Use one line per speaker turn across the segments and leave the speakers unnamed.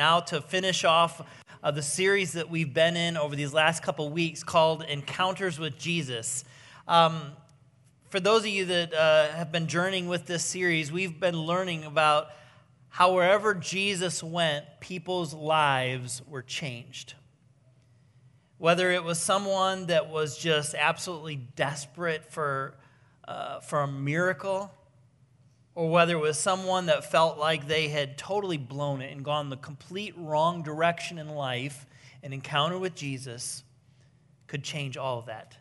now to finish off uh, the series that we've been in over these last couple weeks called Encounters with Jesus. Um, for those of you that uh, have been journeying with this series, we've been learning about how wherever Jesus went, people's lives were changed. Whether it was someone that was just absolutely desperate for, uh, for a miracle, or whether it was someone that felt like they had totally blown it and gone the complete wrong direction in life, an encounter with Jesus could change all of that.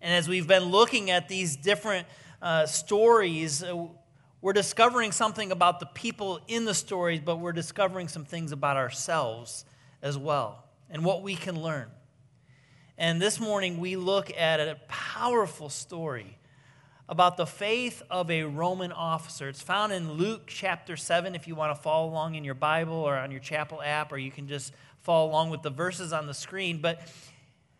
And as we've been looking at these different uh, stories, uh, we're discovering something about the people in the stories, but we're discovering some things about ourselves as well and what we can learn. And this morning, we look at a powerful story about the faith of a Roman officer. It's found in Luke chapter 7 if you want to follow along in your Bible or on your chapel app, or you can just follow along with the verses on the screen. But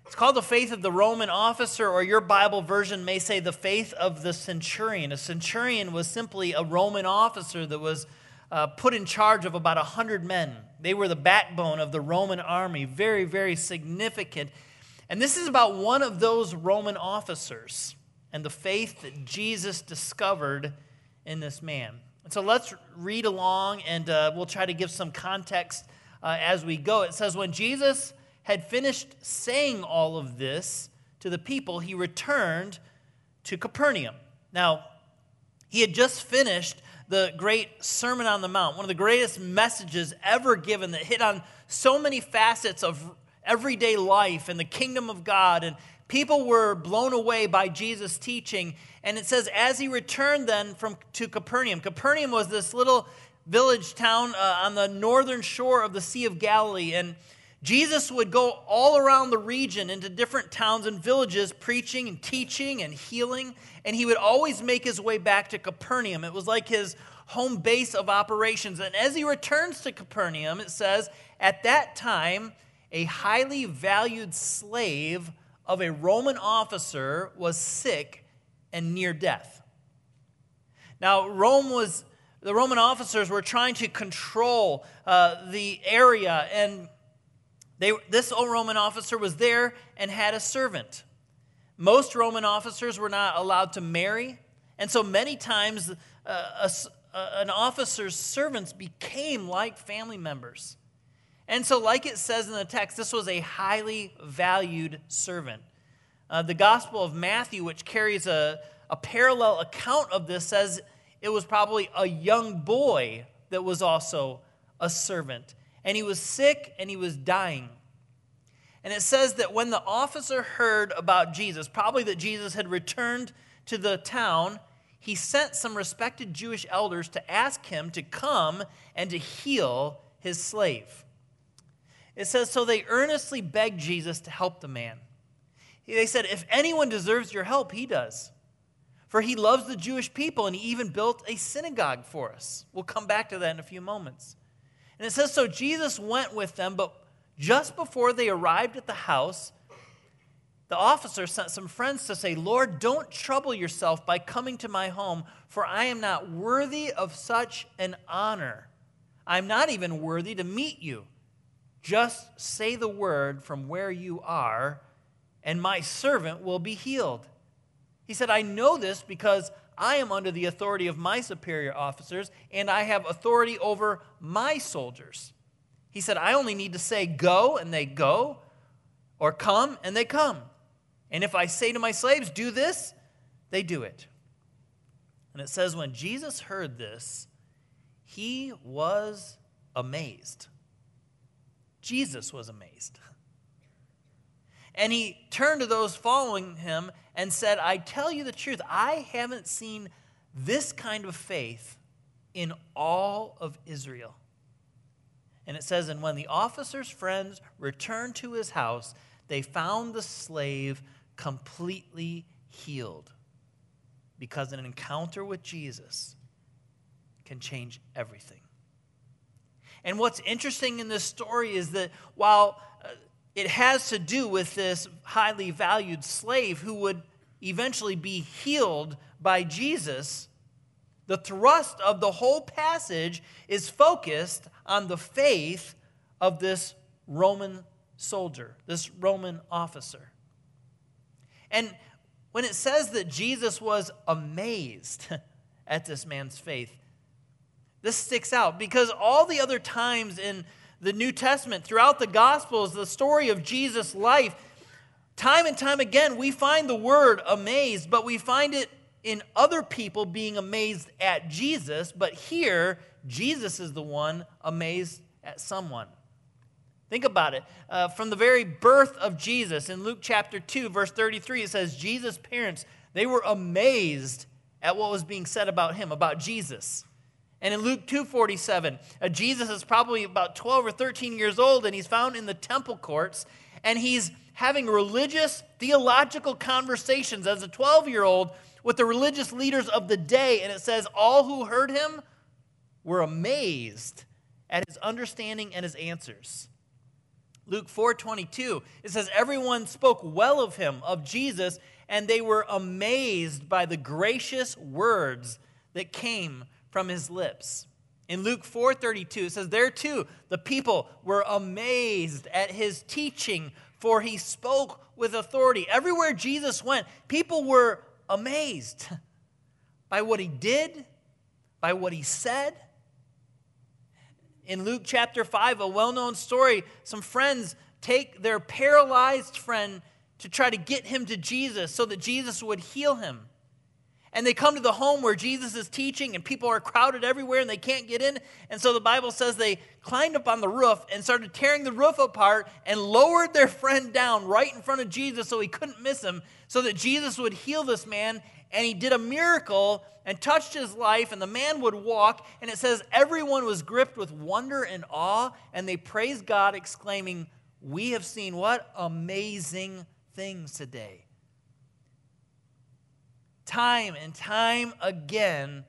it's called the faith of the Roman officer, or your Bible version may say the faith of the centurion. A centurion was simply a Roman officer that was uh, put in charge of about 100 men. They were the backbone of the Roman army, very, very significant and this is about one of those Roman officers and the faith that Jesus discovered in this man. And so let's read along and uh, we'll try to give some context uh, as we go. It says, When Jesus had finished saying all of this to the people, he returned to Capernaum. Now, he had just finished the great Sermon on the Mount, one of the greatest messages ever given that hit on so many facets of everyday life and the kingdom of God. And people were blown away by Jesus' teaching. And it says, as he returned then from to Capernaum, Capernaum was this little village town uh, on the northern shore of the Sea of Galilee. And Jesus would go all around the region into different towns and villages, preaching and teaching and healing. And he would always make his way back to Capernaum. It was like his home base of operations. And as he returns to Capernaum, it says, at that time, a highly valued slave of a Roman officer was sick and near death. Now, Rome was, the Roman officers were trying to control uh, the area, and they, this old Roman officer was there and had a servant. Most Roman officers were not allowed to marry, and so many times uh, a, a, an officer's servants became like family members. And so, like it says in the text, this was a highly valued servant. Uh, the Gospel of Matthew, which carries a, a parallel account of this, says it was probably a young boy that was also a servant. And he was sick and he was dying. And it says that when the officer heard about Jesus, probably that Jesus had returned to the town, he sent some respected Jewish elders to ask him to come and to heal his slave. It says, So they earnestly begged Jesus to help the man. They said, If anyone deserves your help, he does. For he loves the Jewish people, and he even built a synagogue for us. We'll come back to that in a few moments. And it says, So Jesus went with them, but just before they arrived at the house, the officer sent some friends to say, Lord, don't trouble yourself by coming to my home, for I am not worthy of such an honor. I'm not even worthy to meet you. Just say the word from where you are, and my servant will be healed. He said, I know this because I am under the authority of my superior officers, and I have authority over my soldiers. He said, I only need to say go, and they go, or come, and they come. And if I say to my slaves, do this, they do it. And it says, when Jesus heard this, he was amazed. Jesus was amazed. And he turned to those following him and said, I tell you the truth, I haven't seen this kind of faith in all of Israel. And it says, And when the officer's friends returned to his house, they found the slave completely healed. Because an encounter with Jesus can change everything. And what's interesting in this story is that while uh, it has to do with this highly valued slave who would eventually be healed by Jesus, the thrust of the whole passage is focused on the faith of this Roman soldier, this Roman officer. And when it says that Jesus was amazed at this man's faith, this sticks out because all the other times in the New Testament, throughout the Gospels, the story of Jesus' life, time and time again, we find the word amazed, but we find it in other people being amazed at Jesus. But here, Jesus is the one amazed at someone. Think about it. Uh, from the very birth of Jesus, in Luke chapter 2, verse 33, it says, Jesus' parents, they were amazed at what was being said about him, about Jesus. And in Luke 2:47, uh, Jesus is probably about 12 or 13 years old and he's found in the temple courts and he's having religious theological conversations as a 12-year-old with the religious leaders of the day and it says all who heard him were amazed at his understanding and his answers. Luke 4:22 it says everyone spoke well of him of Jesus and they were amazed by the gracious words that came from his lips. In Luke 4:32 it says there too the people were amazed at his teaching for he spoke with authority. Everywhere Jesus went, people were amazed by what he did, by what he said. In Luke chapter 5, a well-known story, some friends take their paralyzed friend to try to get him to Jesus so that Jesus would heal him. And they come to the home where Jesus is teaching, and people are crowded everywhere and they can't get in. And so the Bible says they climbed up on the roof and started tearing the roof apart and lowered their friend down right in front of Jesus so he couldn't miss him, so that Jesus would heal this man. And he did a miracle and touched his life, and the man would walk. And it says everyone was gripped with wonder and awe, and they praised God, exclaiming, We have seen what amazing things today time and time again,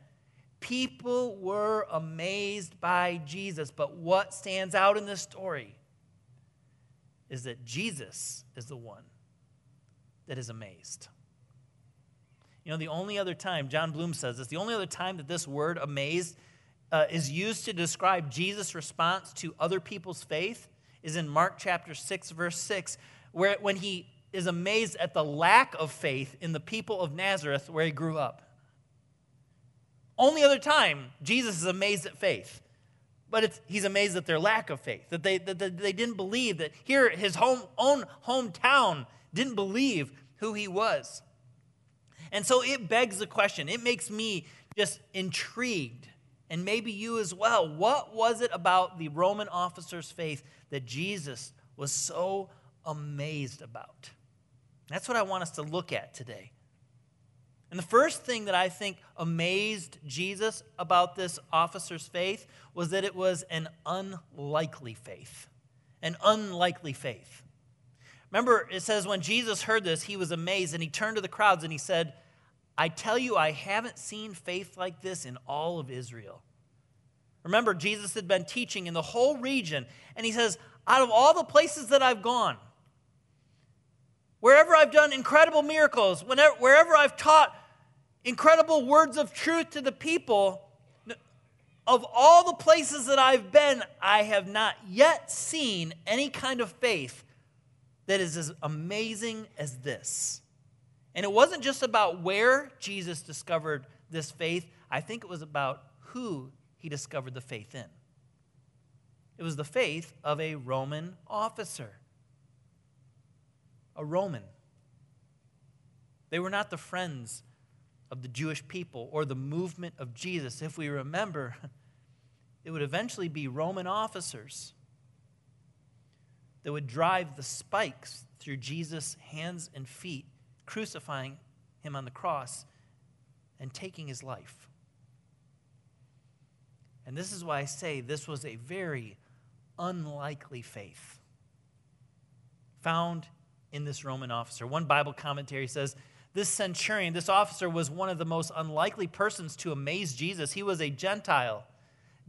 people were amazed by Jesus. But what stands out in this story is that Jesus is the one that is amazed. You know, the only other time, Jon Bloom says this, the only other time that this word amazed uh, is used to describe Jesus' response to other people's faith is in Mark chapter 6, verse 6, where when he is amazed at the lack of faith in the people of Nazareth where he grew up. Only other time, Jesus is amazed at faith. But he's amazed at their lack of faith, that they, that they didn't believe, that here his home, own hometown didn't believe who he was. And so it begs the question, it makes me just intrigued, and maybe you as well. What was it about the Roman officer's faith that Jesus was so amazed about? That's what I want us to look at today. And the first thing that I think amazed Jesus about this officer's faith was that it was an unlikely faith. An unlikely faith. Remember, it says when Jesus heard this, he was amazed and he turned to the crowds and he said, I tell you, I haven't seen faith like this in all of Israel. Remember, Jesus had been teaching in the whole region, and he says, Out of all the places that I've gone, Wherever I've done incredible miracles, whenever, wherever I've taught incredible words of truth to the people, of all the places that I've been, I have not yet seen any kind of faith that is as amazing as this. And it wasn't just about where Jesus discovered this faith, I think it was about who he discovered the faith in. It was the faith of a Roman officer a Roman. They were not the friends of the Jewish people or the movement of Jesus. If we remember, it would eventually be Roman officers that would drive the spikes through Jesus' hands and feet, crucifying him on the cross and taking his life. And this is why I say this was a very unlikely faith found in this Roman officer. One Bible commentary says this centurion, this officer, was one of the most unlikely persons to amaze Jesus. He was a Gentile.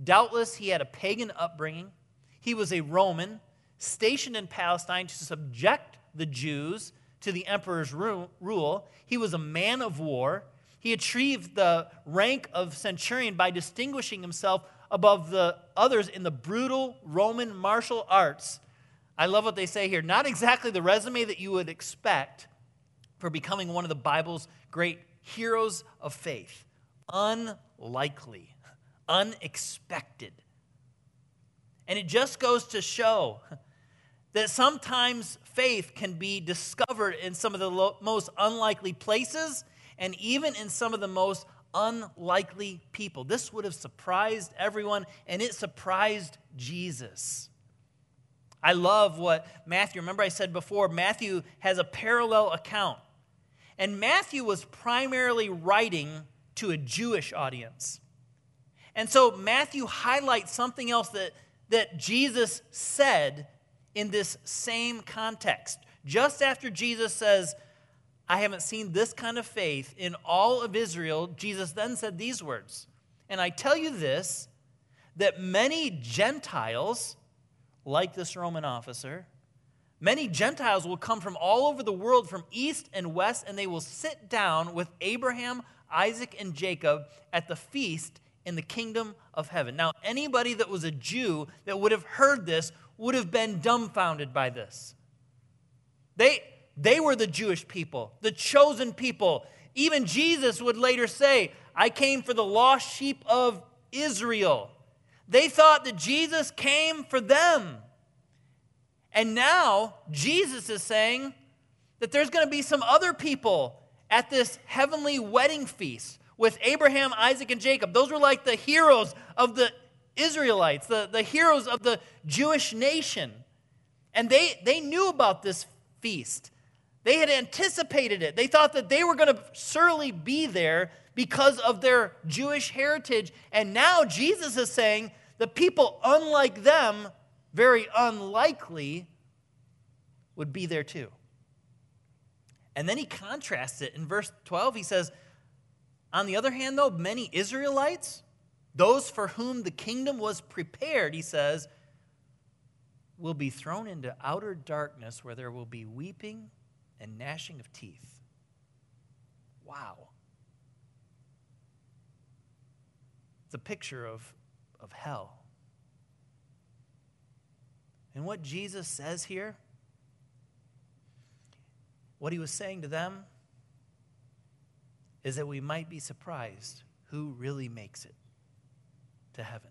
Doubtless, he had a pagan upbringing. He was a Roman, stationed in Palestine to subject the Jews to the emperor's rule. He was a man of war. He achieved the rank of centurion by distinguishing himself above the others in the brutal Roman martial arts. I love what they say here. Not exactly the resume that you would expect for becoming one of the Bible's great heroes of faith. Unlikely, unexpected. And it just goes to show that sometimes faith can be discovered in some of the lo- most unlikely places and even in some of the most unlikely people. This would have surprised everyone, and it surprised Jesus. I love what Matthew, remember I said before, Matthew has a parallel account. And Matthew was primarily writing to a Jewish audience. And so Matthew highlights something else that, that Jesus said in this same context. Just after Jesus says, I haven't seen this kind of faith in all of Israel, Jesus then said these words And I tell you this, that many Gentiles, like this Roman officer, many Gentiles will come from all over the world, from east and west, and they will sit down with Abraham, Isaac, and Jacob at the feast in the kingdom of heaven. Now, anybody that was a Jew that would have heard this would have been dumbfounded by this. They, they were the Jewish people, the chosen people. Even Jesus would later say, I came for the lost sheep of Israel. They thought that Jesus came for them. And now Jesus is saying that there's going to be some other people at this heavenly wedding feast with Abraham, Isaac, and Jacob. Those were like the heroes of the Israelites, the, the heroes of the Jewish nation. And they, they knew about this feast. They had anticipated it. They thought that they were going to surely be there because of their Jewish heritage. And now Jesus is saying the people unlike them, very unlikely, would be there too. And then he contrasts it in verse 12. He says, On the other hand, though, many Israelites, those for whom the kingdom was prepared, he says, will be thrown into outer darkness where there will be weeping and gnashing of teeth. Wow. A picture of, of hell. And what Jesus says here, what he was saying to them, is that we might be surprised who really makes it to heaven.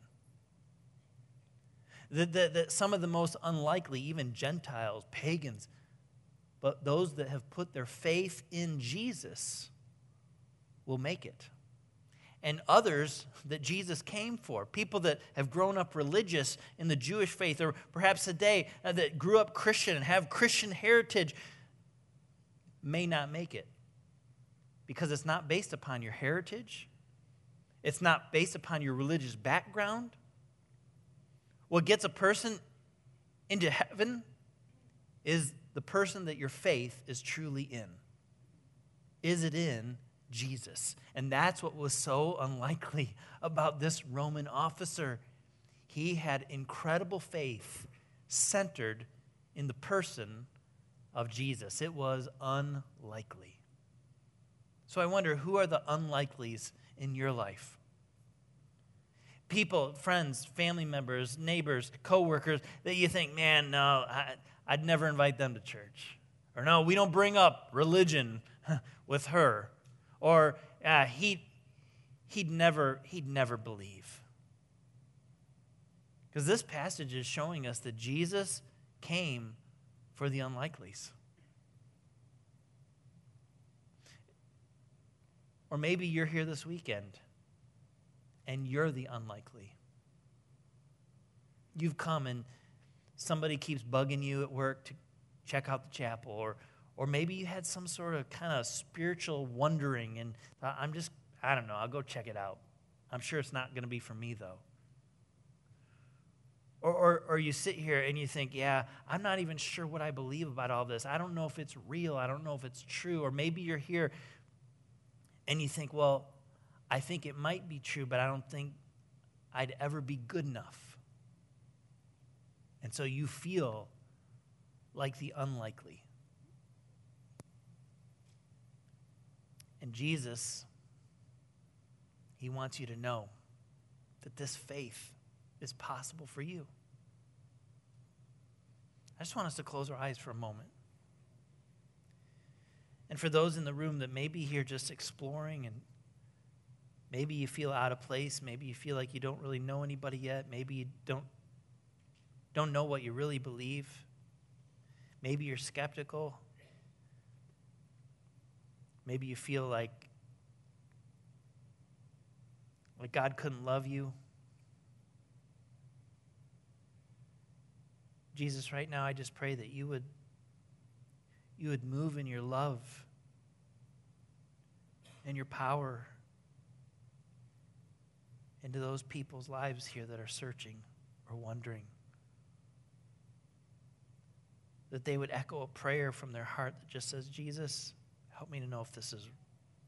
That, that, that some of the most unlikely, even Gentiles, pagans, but those that have put their faith in Jesus will make it. And others that Jesus came for, people that have grown up religious in the Jewish faith, or perhaps today uh, that grew up Christian and have Christian heritage, may not make it because it's not based upon your heritage, it's not based upon your religious background. What gets a person into heaven is the person that your faith is truly in. Is it in Jesus? And that's what was so unlikely about this Roman officer. He had incredible faith centered in the person of Jesus. It was unlikely. So I wonder who are the unlikelies in your life? People, friends, family members, neighbors, coworkers that you think, man, no, I, I'd never invite them to church. Or no, we don't bring up religion with her. Or uh, he, he'd, never, he'd never believe. Because this passage is showing us that Jesus came for the unlikelies. Or maybe you're here this weekend and you're the unlikely. You've come and somebody keeps bugging you at work to check out the chapel, or, or maybe you had some sort of kind of spiritual wondering, and I'm just, I don't know, I'll go check it out. I'm sure it's not going to be for me, though. Or, or, or you sit here and you think, yeah, I'm not even sure what I believe about all this. I don't know if it's real. I don't know if it's true. Or maybe you're here and you think, well, I think it might be true, but I don't think I'd ever be good enough. And so you feel like the unlikely. And Jesus He wants you to know that this faith is possible for you. I just want us to close our eyes for a moment. And for those in the room that may be here just exploring and maybe you feel out of place, maybe you feel like you don't really know anybody yet, maybe you don't don't know what you really believe. Maybe you're skeptical. Maybe you feel like like God couldn't love you. Jesus, right now I just pray that you would you would move in your love and your power into those people's lives here that are searching or wondering. That they would echo a prayer from their heart that just says, Jesus, help me to know if this is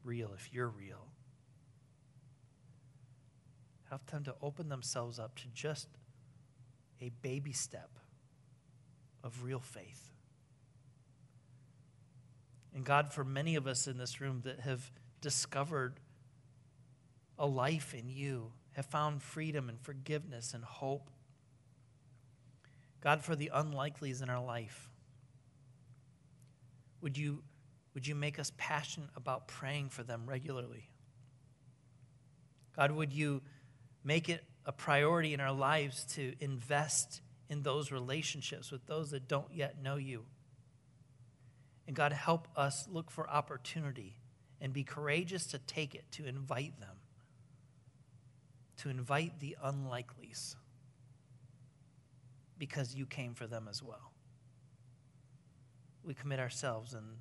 real, if you're real. Help them to open themselves up to just a baby step of real faith. And God, for many of us in this room that have discovered a life in you, have found freedom and forgiveness and hope. God, for the unlikelies in our life, would you, would you make us passionate about praying for them regularly? God, would you make it a priority in our lives to invest in those relationships with those that don't yet know you? And God, help us look for opportunity and be courageous to take it, to invite them, to invite the unlikelies, because you came for them as well. We commit ourselves and,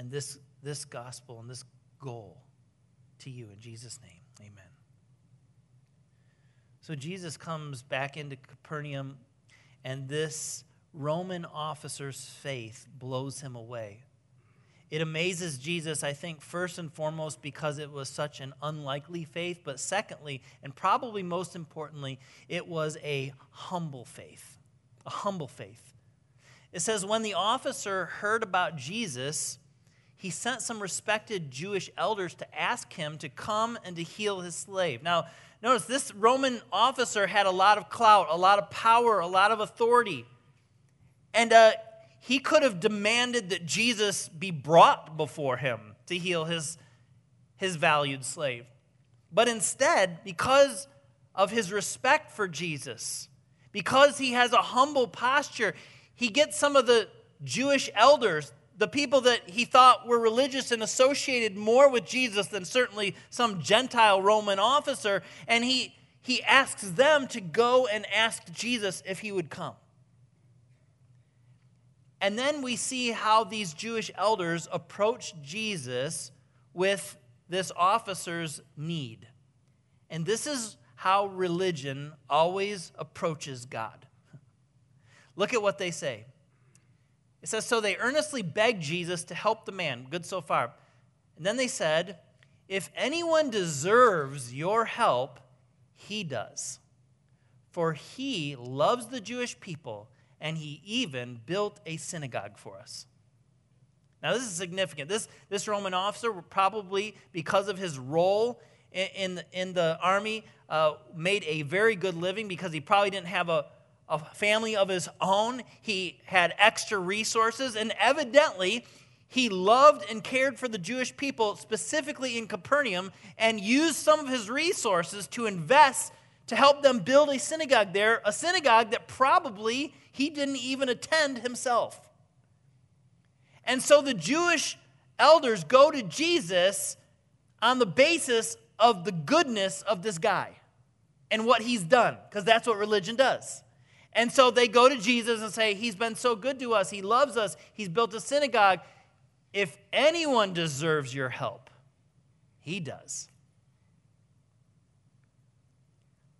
and this, this gospel and this goal to you in Jesus' name. Amen. So Jesus comes back into Capernaum, and this Roman officer's faith blows him away. It amazes Jesus, I think, first and foremost because it was such an unlikely faith, but secondly, and probably most importantly, it was a humble faith. A humble faith. It says, when the officer heard about Jesus, he sent some respected Jewish elders to ask him to come and to heal his slave. Now, notice this Roman officer had a lot of clout, a lot of power, a lot of authority. And uh, he could have demanded that Jesus be brought before him to heal his, his valued slave. But instead, because of his respect for Jesus, because he has a humble posture, he gets some of the Jewish elders, the people that he thought were religious and associated more with Jesus than certainly some Gentile Roman officer, and he, he asks them to go and ask Jesus if he would come. And then we see how these Jewish elders approach Jesus with this officer's need. And this is how religion always approaches God. Look at what they say. It says, So they earnestly begged Jesus to help the man. Good so far. And then they said, If anyone deserves your help, he does. For he loves the Jewish people and he even built a synagogue for us. Now, this is significant. This, this Roman officer, probably because of his role in, in, the, in the army, uh, made a very good living because he probably didn't have a, a family of his own. He had extra resources, and evidently, he loved and cared for the Jewish people, specifically in Capernaum, and used some of his resources to invest to help them build a synagogue there, a synagogue that probably he didn't even attend himself. And so the Jewish elders go to Jesus on the basis of the goodness of this guy and what he's done, because that's what religion does. And so they go to Jesus and say, He's been so good to us. He loves us. He's built a synagogue. If anyone deserves your help, he does.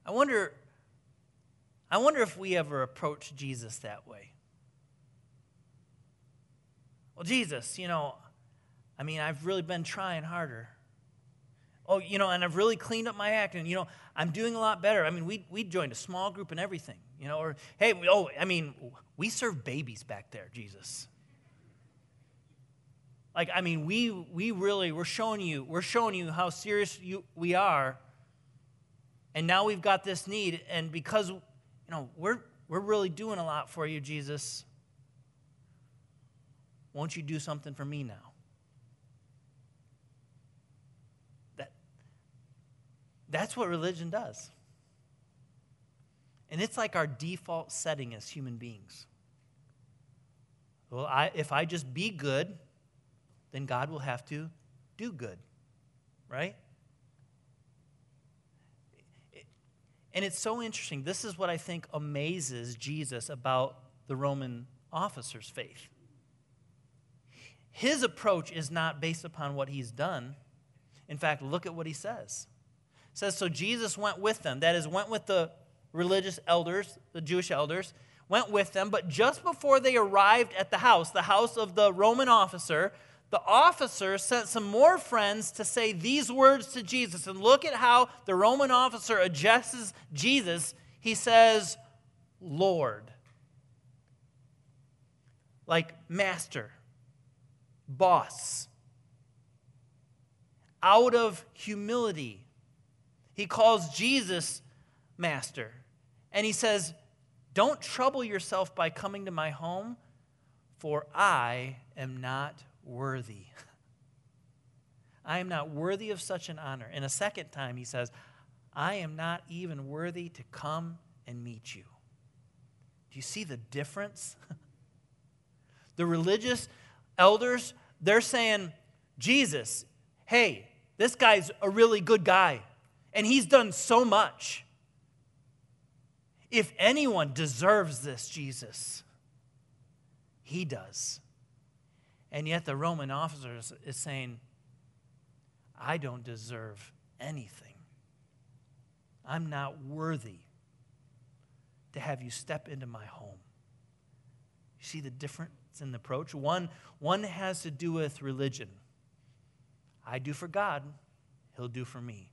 I wonder, I wonder if we ever approach Jesus that way. Well, Jesus, you know, I mean, I've really been trying harder. Oh, you know, and I've really cleaned up my act, and you know, I'm doing a lot better. I mean, we we joined a small group and everything, you know. Or hey, oh, I mean, we serve babies back there, Jesus. Like, I mean, we, we really, we're showing you, we're showing you how serious you, we are. And now we've got this need. And because, you know, we're, we're really doing a lot for you, Jesus, won't you do something for me now? That, that's what religion does. And it's like our default setting as human beings. Well, I, if I just be good, then God will have to do good, right? And it's so interesting. This is what I think amazes Jesus about the Roman officer's faith. His approach is not based upon what he's done. In fact, look at what he says. It says, So Jesus went with them, that is, went with the religious elders, the Jewish elders, went with them. But just before they arrived at the house, the house of the Roman officer, the officer sent some more friends to say these words to Jesus. And look at how the Roman officer addresses Jesus. He says, Lord. Like master, boss. Out of humility, he calls Jesus master. And he says, Don't trouble yourself by coming to my home, for I am not worthy. I am not worthy of such an honor. And a second time, he says, I am not even worthy to come and meet you. Do you see the difference? the religious elders, they're saying, Jesus, hey, this guy's a really good guy, and he's done so much. If anyone deserves this, Jesus, he does. And yet the Roman officer is saying, I don't deserve anything. I'm not worthy to have you step into my home. You see the difference in the approach? One, one has to do with religion. I do for God, He'll do for me.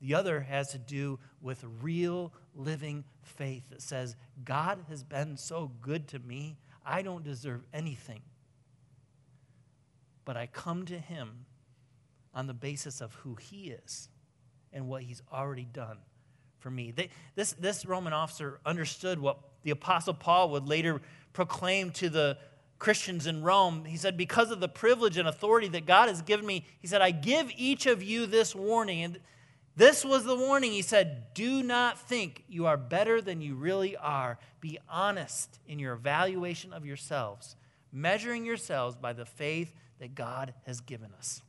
The other has to do with real living faith that says, God has been so good to me, I don't deserve anything but I come to him on the basis of who he is and what he's already done for me. They, this, this Roman officer understood what the Apostle Paul would later proclaim to the Christians in Rome. He said, Because of the privilege and authority that God has given me, he said, I give each of you this warning. And this was the warning. He said, Do not think you are better than you really are. Be honest in your evaluation of yourselves, measuring yourselves by the faith that God has given us.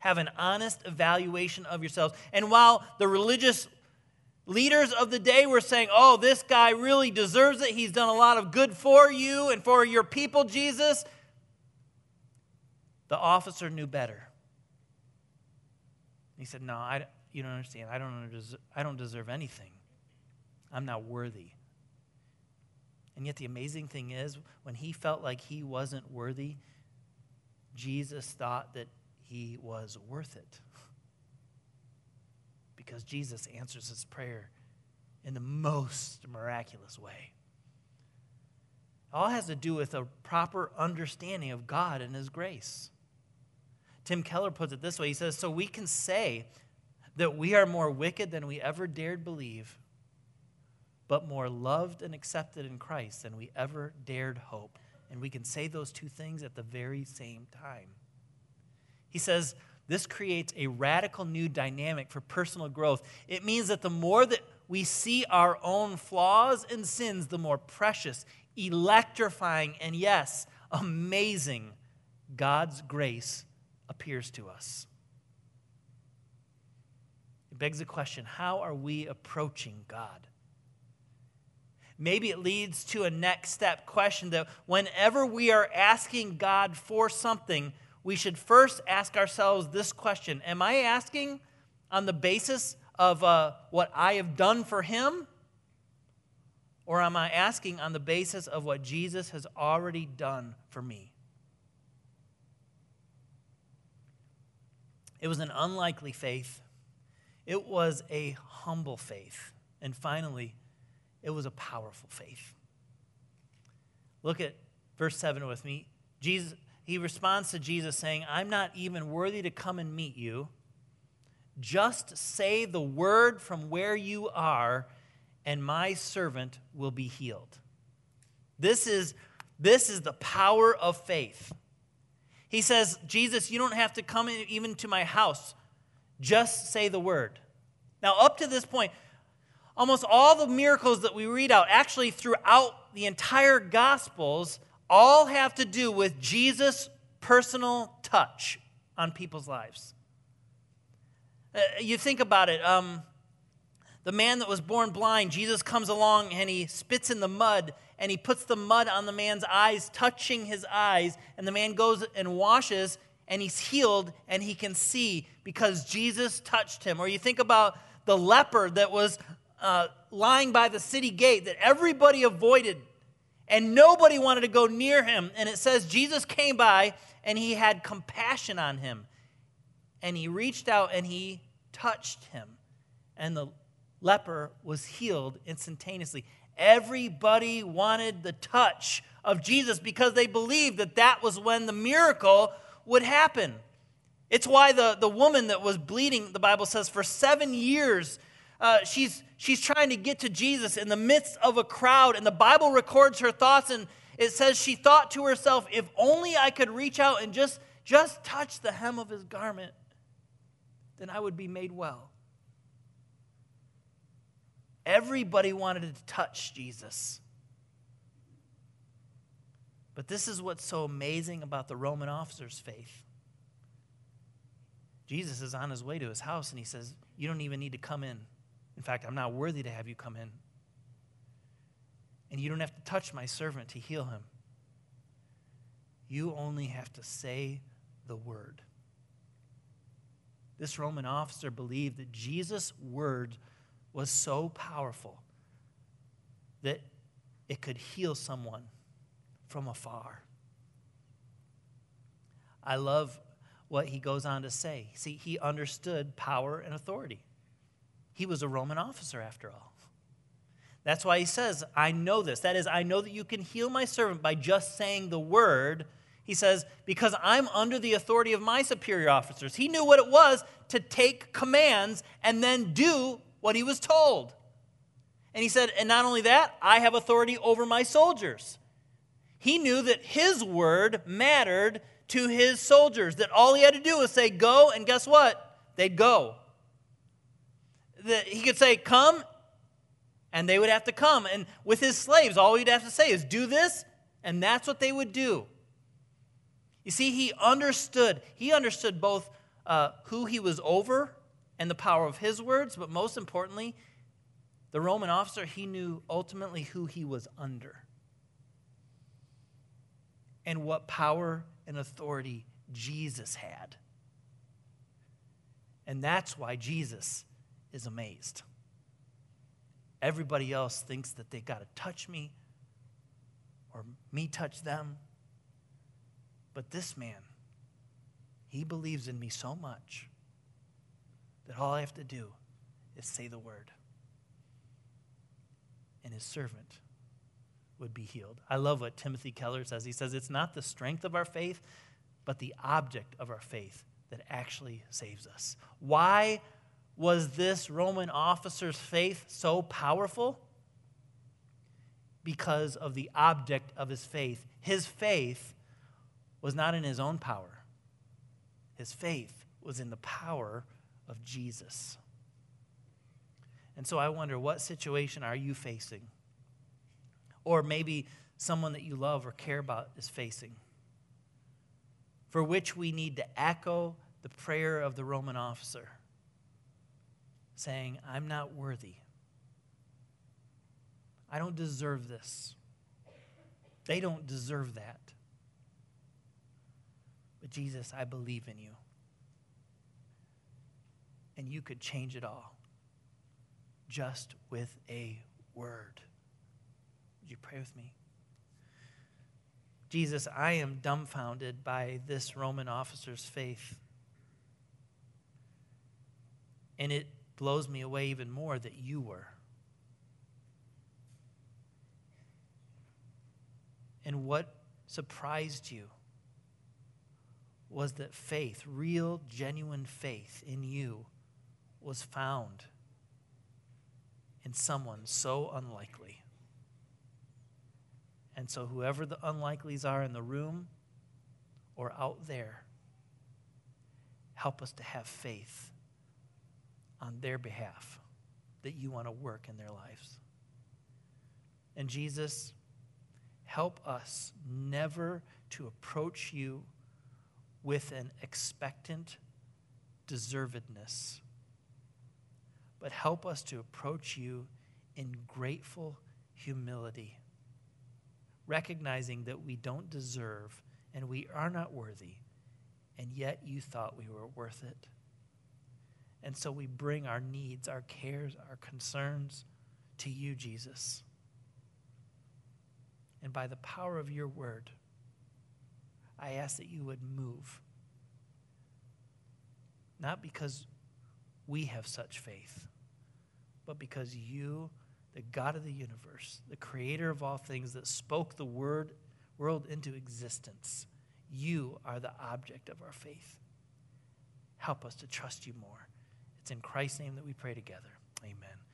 Have an honest evaluation of yourselves. And while the religious leaders of the day were saying, Oh, this guy really deserves it, he's done a lot of good for you and for your people, Jesus, the officer knew better. He said, No, I, you don't understand. I don't, deserve, I don't deserve anything. I'm not worthy. And yet, the amazing thing is, when he felt like he wasn't worthy, Jesus thought that he was worth it. Because Jesus answers his prayer in the most miraculous way. It all has to do with a proper understanding of God and his grace. Tim Keller puts it this way he says, So we can say that we are more wicked than we ever dared believe, but more loved and accepted in Christ than we ever dared hope. And we can say those two things at the very same time. He says, this creates a radical new dynamic for personal growth. It means that the more that we see our own flaws and sins, the more precious, electrifying, and yes, amazing God's grace appears to us. It begs the question how are we approaching God? maybe it leads to a next step question that whenever we are asking God for something, we should first ask ourselves this question Am I asking on the basis of uh, what I have done for Him? Or am I asking on the basis of what Jesus has already done for me? It was an unlikely faith. It was a humble faith. And finally, it was a powerful faith. Look at verse 7 with me. Jesus, he responds to Jesus saying, I'm not even worthy to come and meet you. Just say the word from where you are, and my servant will be healed. This is, this is the power of faith. He says, Jesus, you don't have to come even to my house. Just say the word. Now, up to this point, almost all the miracles that we read out, actually throughout the entire Gospels, all have to do with Jesus' personal touch on people's lives. Uh, you think about it. Um, the man that was born blind, Jesus comes along and he spits in the mud and he puts the mud on the man's eyes, touching his eyes, and the man goes and washes and he's healed and he can see because Jesus touched him. Or you think about the leper that was uh, lying by the city gate that everybody avoided and nobody wanted to go near him. And it says Jesus came by and he had compassion on him. And he reached out and he touched him. And the leper was healed instantaneously. Everybody wanted the touch of Jesus because they believed that that was when the miracle would happen. It's why the, the woman that was bleeding, the Bible says, for seven years, uh, she's, she's trying to get to Jesus in the midst of a crowd. And the Bible records her thoughts, and it says she thought to herself, if only I could reach out and just, just touch the hem of his garment, then I would be made well. Everybody wanted to touch Jesus. But this is what's so amazing about the Roman officer's faith. Jesus is on his way to his house and he says, You don't even need to come in. In fact, I'm not worthy to have you come in. And you don't have to touch my servant to heal him. You only have to say the word. This Roman officer believed that Jesus' word was so powerful that it could heal someone from afar. I love what he goes on to say. See, he understood power and authority. He was a Roman officer, after all. That's why he says, I know this. That is, I know that you can heal my servant by just saying the word. He says, because I'm under the authority of my superior officers. He knew what it was to take commands and then do what he was told. And he said, And not only that, I have authority over my soldiers. He knew that his word mattered to his soldiers, that all he had to do was say, Go, and guess what? They'd go. That he could say, Come, and they would have to come. And with his slaves, all he'd have to say is, Do this, and that's what they would do. You see, he understood. He understood both uh, who he was over and the power of his words, but most importantly, the Roman officer, he knew ultimately who he was under and what power and authority Jesus had. And that's why Jesus is amazed. Everybody else thinks that they got to touch me or me touch them. But this man, he believes in me so much that all I have to do is say the word. And his servant would be healed. I love what Timothy Keller says. He says, It's not the strength of our faith, but the object of our faith that actually saves us. Why was this Roman officer's faith so powerful? Because of the object of his faith. His faith was not in his own power, his faith was in the power of Jesus. And so I wonder what situation are you facing? Or maybe someone that you love or care about is facing, for which we need to echo the prayer of the Roman officer, saying, I'm not worthy. I don't deserve this. They don't deserve that. But Jesus, I believe in you and you could change it all just with a word. Would you pray with me? Jesus, I am dumbfounded by this Roman officer's faith. And it blows me away even more that you were. And what surprised you was that faith, real, genuine faith in you, was found in someone so unlikely. And so, whoever the unlikelies are in the room or out there, help us to have faith on their behalf that you want to work in their lives. And Jesus, help us never to approach you with an expectant deservedness, but help us to approach you in grateful humility, recognizing that we don't deserve and we are not worthy, and yet you thought we were worth it. And so we bring our needs, our cares, our concerns to you, Jesus. And by the power of your word, I ask that you would move. Not because we have such faith, but because you, the God of the universe, the creator of all things that spoke the word, world into existence, you are the object of our faith. Help us to trust you more. It's in Christ's name that we pray together. Amen.